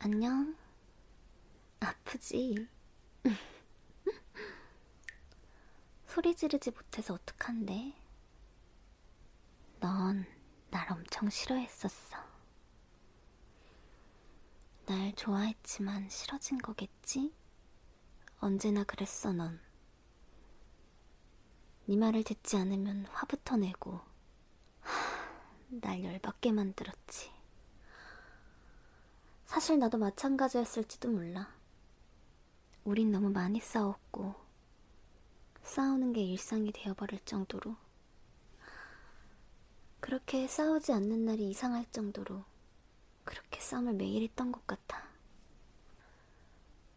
안녕? 아프지? 소리 지르지 못해서 어떡한데? 넌 날 엄청 싫어했었어. 날 좋아했지만 싫어진 거겠지? 언제나 그랬어, 넌. 네 말을 듣지 않으면 화부터 내고, 하, 날 열받게 만들었지. 사실 나도 마찬가지였을지도 몰라. 우린 너무 많이 싸웠고, 싸우는 게 일상이 되어버릴 정도로. 그렇게 싸우지 않는 날이 이상할 정도로 그렇게 싸움을 매일 했던 것 같아.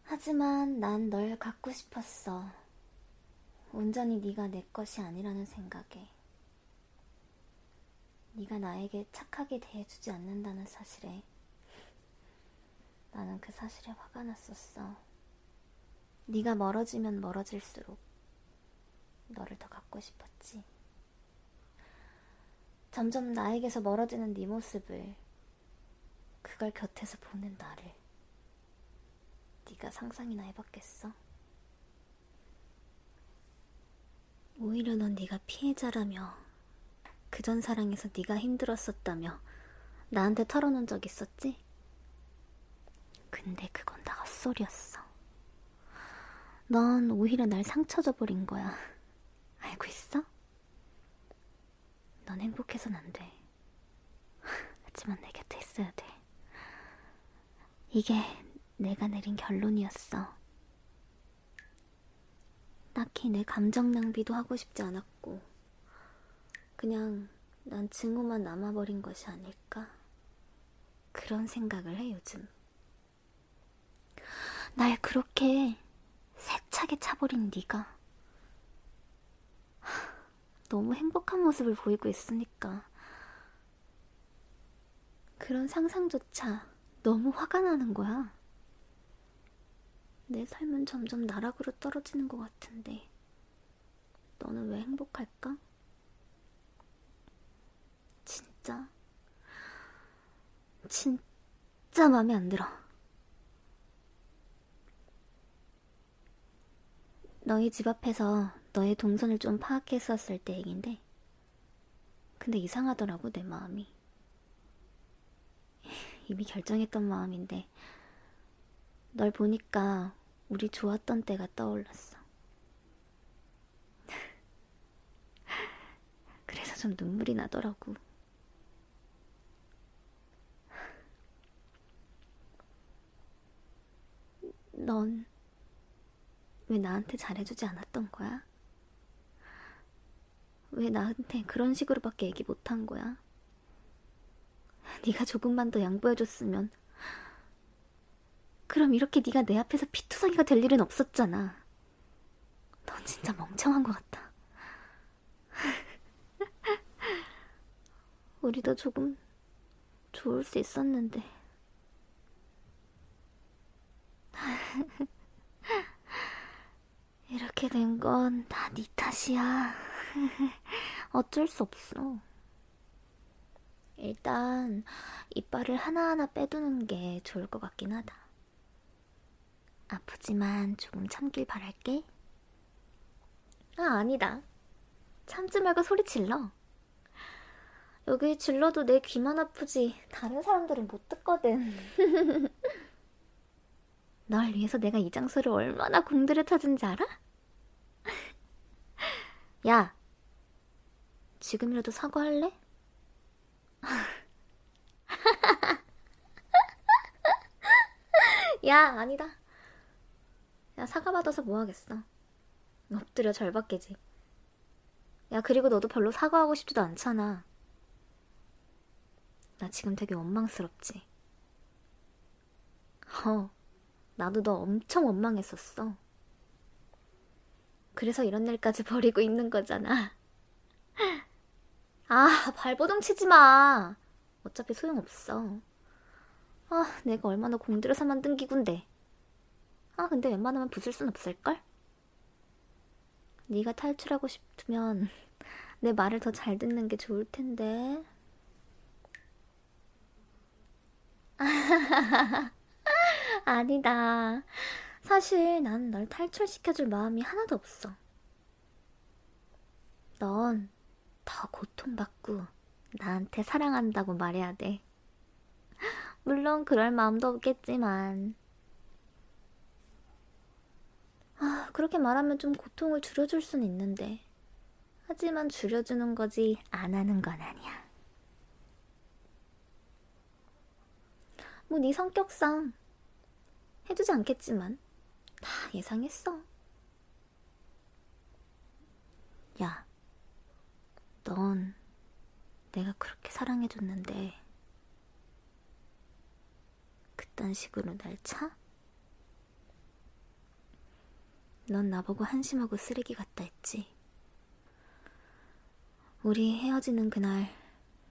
하지만 난 널 갖고 싶었어. 온전히 네가 내 것이 아니라는 생각에. 네가 나에게 착하게 대해주지 않는다는 사실에 나는 그 사실에 화가 났었어. 네가 멀어지면 멀어질수록 너를 더 갖고 싶었지. 점점 나에게서 멀어지는 네 모습을 그걸 곁에서 보는 나를 네가 상상이나 해봤겠어? 오히려 넌 네가 피해자라며 그 전 사랑에서 네가 힘들었었다며 나한테 털어놓은 적 있었지? 근데 그건 다 헛소리였어. 넌 오히려 날 상처 줘버린 거야. 알고 있어? 넌 행복해선 안 돼. 하지만 내 곁에 있어야 돼. 이게 내가 내린 결론이었어. 딱히 내 감정 낭비도 하고 싶지 않았고, 그냥 난 증오만 남아버린 것이 아닐까? 그런 생각을 해, 요즘. 날 그렇게 세차게 차버린 네가 너무 행복한 모습을 보이고 있으니까 그런 상상조차 너무 화가 나는 거야. 내 삶은 점점 나락으로 떨어지는 것 같은데 너는 왜 행복할까? 진짜 진짜 마음에 안 들어. 너희 집 앞에서 너의 동선을 좀 파악했었을 때 얘긴데 근데 이상하더라고 내 마음이. 이미 결정했던 마음인데 널 보니까 우리 좋았던 때가 떠올랐어. 그래서 좀 눈물이 나더라고 넌 왜 나한테 잘해주지 않았던 거야? 왜 나한테 그런 식으로밖에 얘기 못한 거야? 네가 조금만 더 양보해줬으면 그럼 이렇게 네가 내 앞에서 피투성이가 될 일은 없었잖아. 넌 진짜 멍청한 것 같다. 우리도 조금 좋을 수 있었는데. 이렇게 된 건 다 네 탓이야. 어쩔 수 없어. 일단 이빨을 하나하나 빼두는 게 좋을 것 같긴 하다. 아프지만 조금 참길 바랄게. 아, 아니다. 참지 말고 소리 질러. 여기 질러도 내 귀만 아프지 다른 사람들은 못 듣거든. 널 위해서 내가 이 장소를 얼마나 공들여 찾은지 알아? 야, 지금이라도 사과할래? 야, 아니다. 야, 사과받아서 뭐 하겠어. 엎드려 절받게지. 야, 그리고 너도 별로 사과하고 싶지도 않잖아. 나 지금 되게 원망스럽지. 어, 나도 너 엄청 원망했었어. 그래서 이런 날까지 버리고 있는 거잖아. 아, 발버둥 치지 마. 어차피 소용없어. 아, 내가 얼마나 공들여서 만든 기군데. 아, 근데 웬만하면 부술 순 없을걸? 네가 탈출하고 싶으면 내 말을 더 잘 듣는 게 좋을 텐데. 아니다. 사실 난 널 탈출시켜줄 마음이 하나도 없어. 넌 더 고통받고 나한테 사랑한다고 말해야 돼. 물론 그럴 마음도 없겠지만. 아, 그렇게 말하면 좀 고통을 줄여줄 순 있는데. 하지만 줄여주는 거지 안 하는 건 아니야. 뭐네 성격상 해주지 않겠지만 다 예상했어. 야, 넌 내가 그렇게 사랑해줬는데 그딴 식으로 날 차? 넌 나보고 한심하고 쓰레기 같다 했지. 우리 헤어지는 그날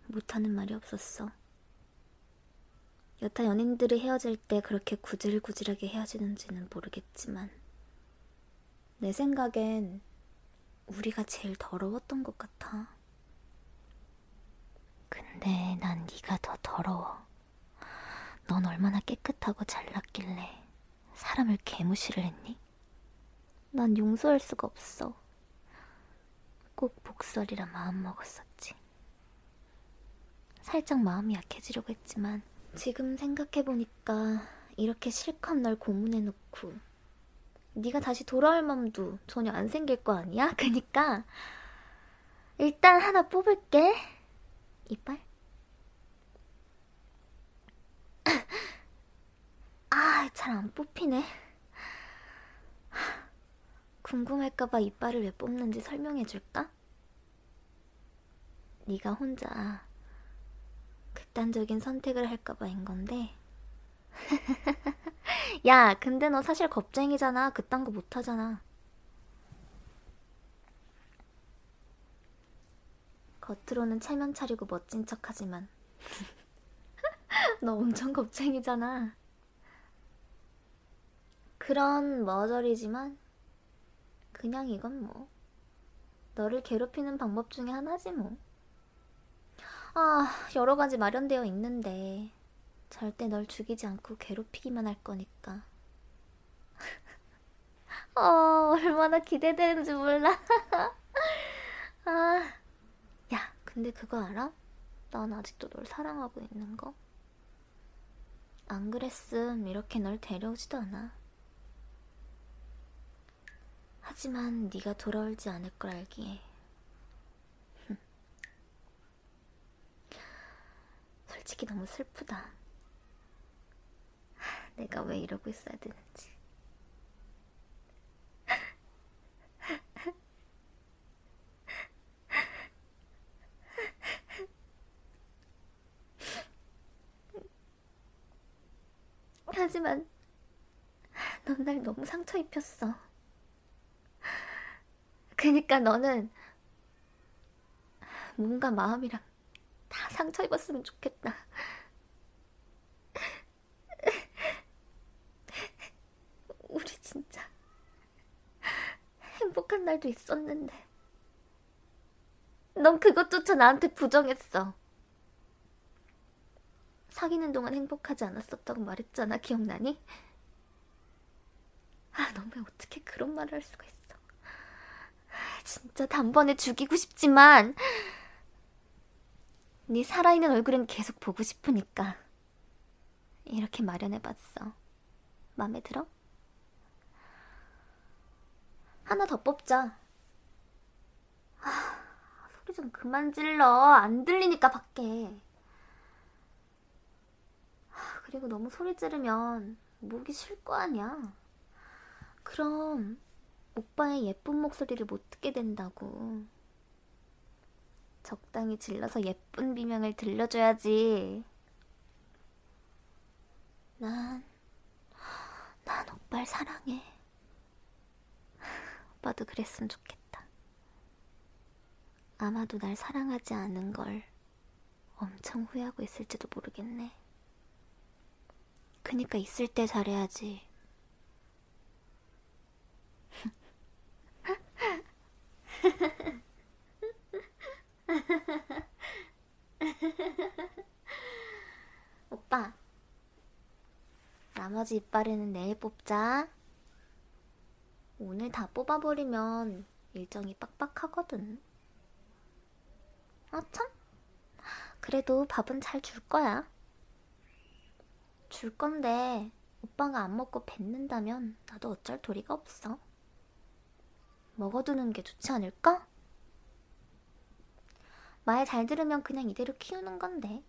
못하는 말이 없었어. 여타 연인들이 헤어질 때 그렇게 구질구질하게 헤어지는지는 모르겠지만 내 생각엔 우리가 제일 더러웠던 것 같아. 근데 난 네가 더 더러워. 넌 얼마나 깨끗하고 잘났길래 사람을 개무시를 했니? 난 용서할 수가 없어. 꼭 복설이라 마음먹었었지. 살짝 마음이 약해지려고 했지만 지금 생각해보니까 이렇게 실컷 널 고문해놓고 네가 다시 돌아올 맘도 전혀 안 생길 거 아니야? 그니까 일단 하나 뽑을게. 이빨? 아, 잘 안 뽑히네. 궁금할까봐 이빨을 왜 뽑는지 설명해줄까? 네가 혼자 극단적인 선택을 할까봐인 건데. 야, 근데 너 사실 겁쟁이잖아. 그딴 거 못하잖아. 겉으로는 체면 차리고 멋진 척 하지만. 너 엄청 겁쟁이잖아. 그런 머저리지만, 그냥 이건 뭐. 너를 괴롭히는 방법 중에 하나지 뭐. 아, 여러 가지 마련되어 있는데 절대 널 죽이지 않고 괴롭히기만 할 거니까. 어, 얼마나 기대되는지 몰라. 아, 야, 근데 그거 알아? 난 아직도 널 사랑하고 있는 거. 안 그랬음 이렇게 널 데려오지도 않아. 하지만 네가 돌아올지 않을 걸 알기에 솔직히 너무 슬프다. 내가 왜 이러고 있어야 되는지. 하지만 넌 날 너무 상처 입혔어. 그니까 너는 뭔가 마음이랑 다 상처 입었으면 좋겠다. 우리 진짜 행복한 날도 있었는데. 넌 그것조차 나한테 부정했어. 사귀는 동안 행복하지 않았었다고 말했잖아. 기억나니? 아, 넌 왜 어떻게 그런 말을 할 수가 있어. 진짜 단번에 죽이고 싶지만 네 살아있는 얼굴은 계속 보고 싶으니까 이렇게 마련해봤어. 마음에 들어? 하나 더 뽑자. 아, 소리 좀 그만 질러. 안 들리니까 밖에. 아, 그리고 너무 소리 지르면 목이 쉴 거 아니야. 그럼 오빠의 예쁜 목소리를 못 듣게 된다고. 적당히 질러서 예쁜 비명을 들려줘야지. 난, 난 오빠를 사랑해. 오빠도 그랬으면 좋겠다. 아마도 날 사랑하지 않은 걸 엄청 후회하고 있을지도 모르겠네. 그니까 있을 때 잘해야지. 오빠, 나머지 이빨에는 내일 뽑자. 오늘 다 뽑아버리면 일정이 빡빡하거든. 아, 참. 그래도 밥은 잘 줄 거야. 줄 건데, 오빠가 안 먹고 뱉는다면 나도 어쩔 도리가 없어. 먹어두는 게 좋지 않을까? 말 잘 들으면 그냥 이대로 키우는 건데.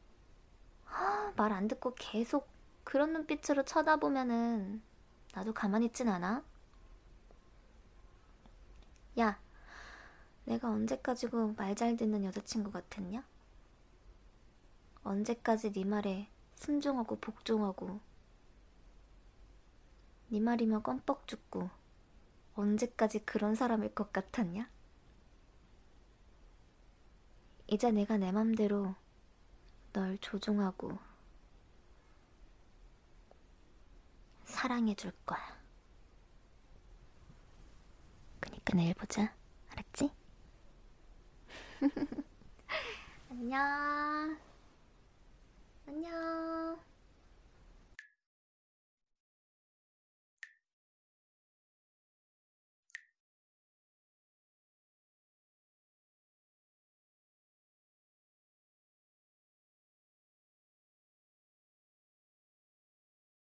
말 안 듣고 계속 그런 눈빛으로 쳐다보면은 나도 가만히 있진 않아. 야, 내가 언제까지고 말 잘 듣는 여자친구 같았냐? 언제까지 네 말에 순종하고 복종하고 네 말이면 껌뻑 죽고 언제까지 그런 사람일 것 같았냐? 이제 내가 내 맘대로 널 조종하고 사랑해 줄 거야. 그니까 내일 보자. 알았지? 안녕. 안녕.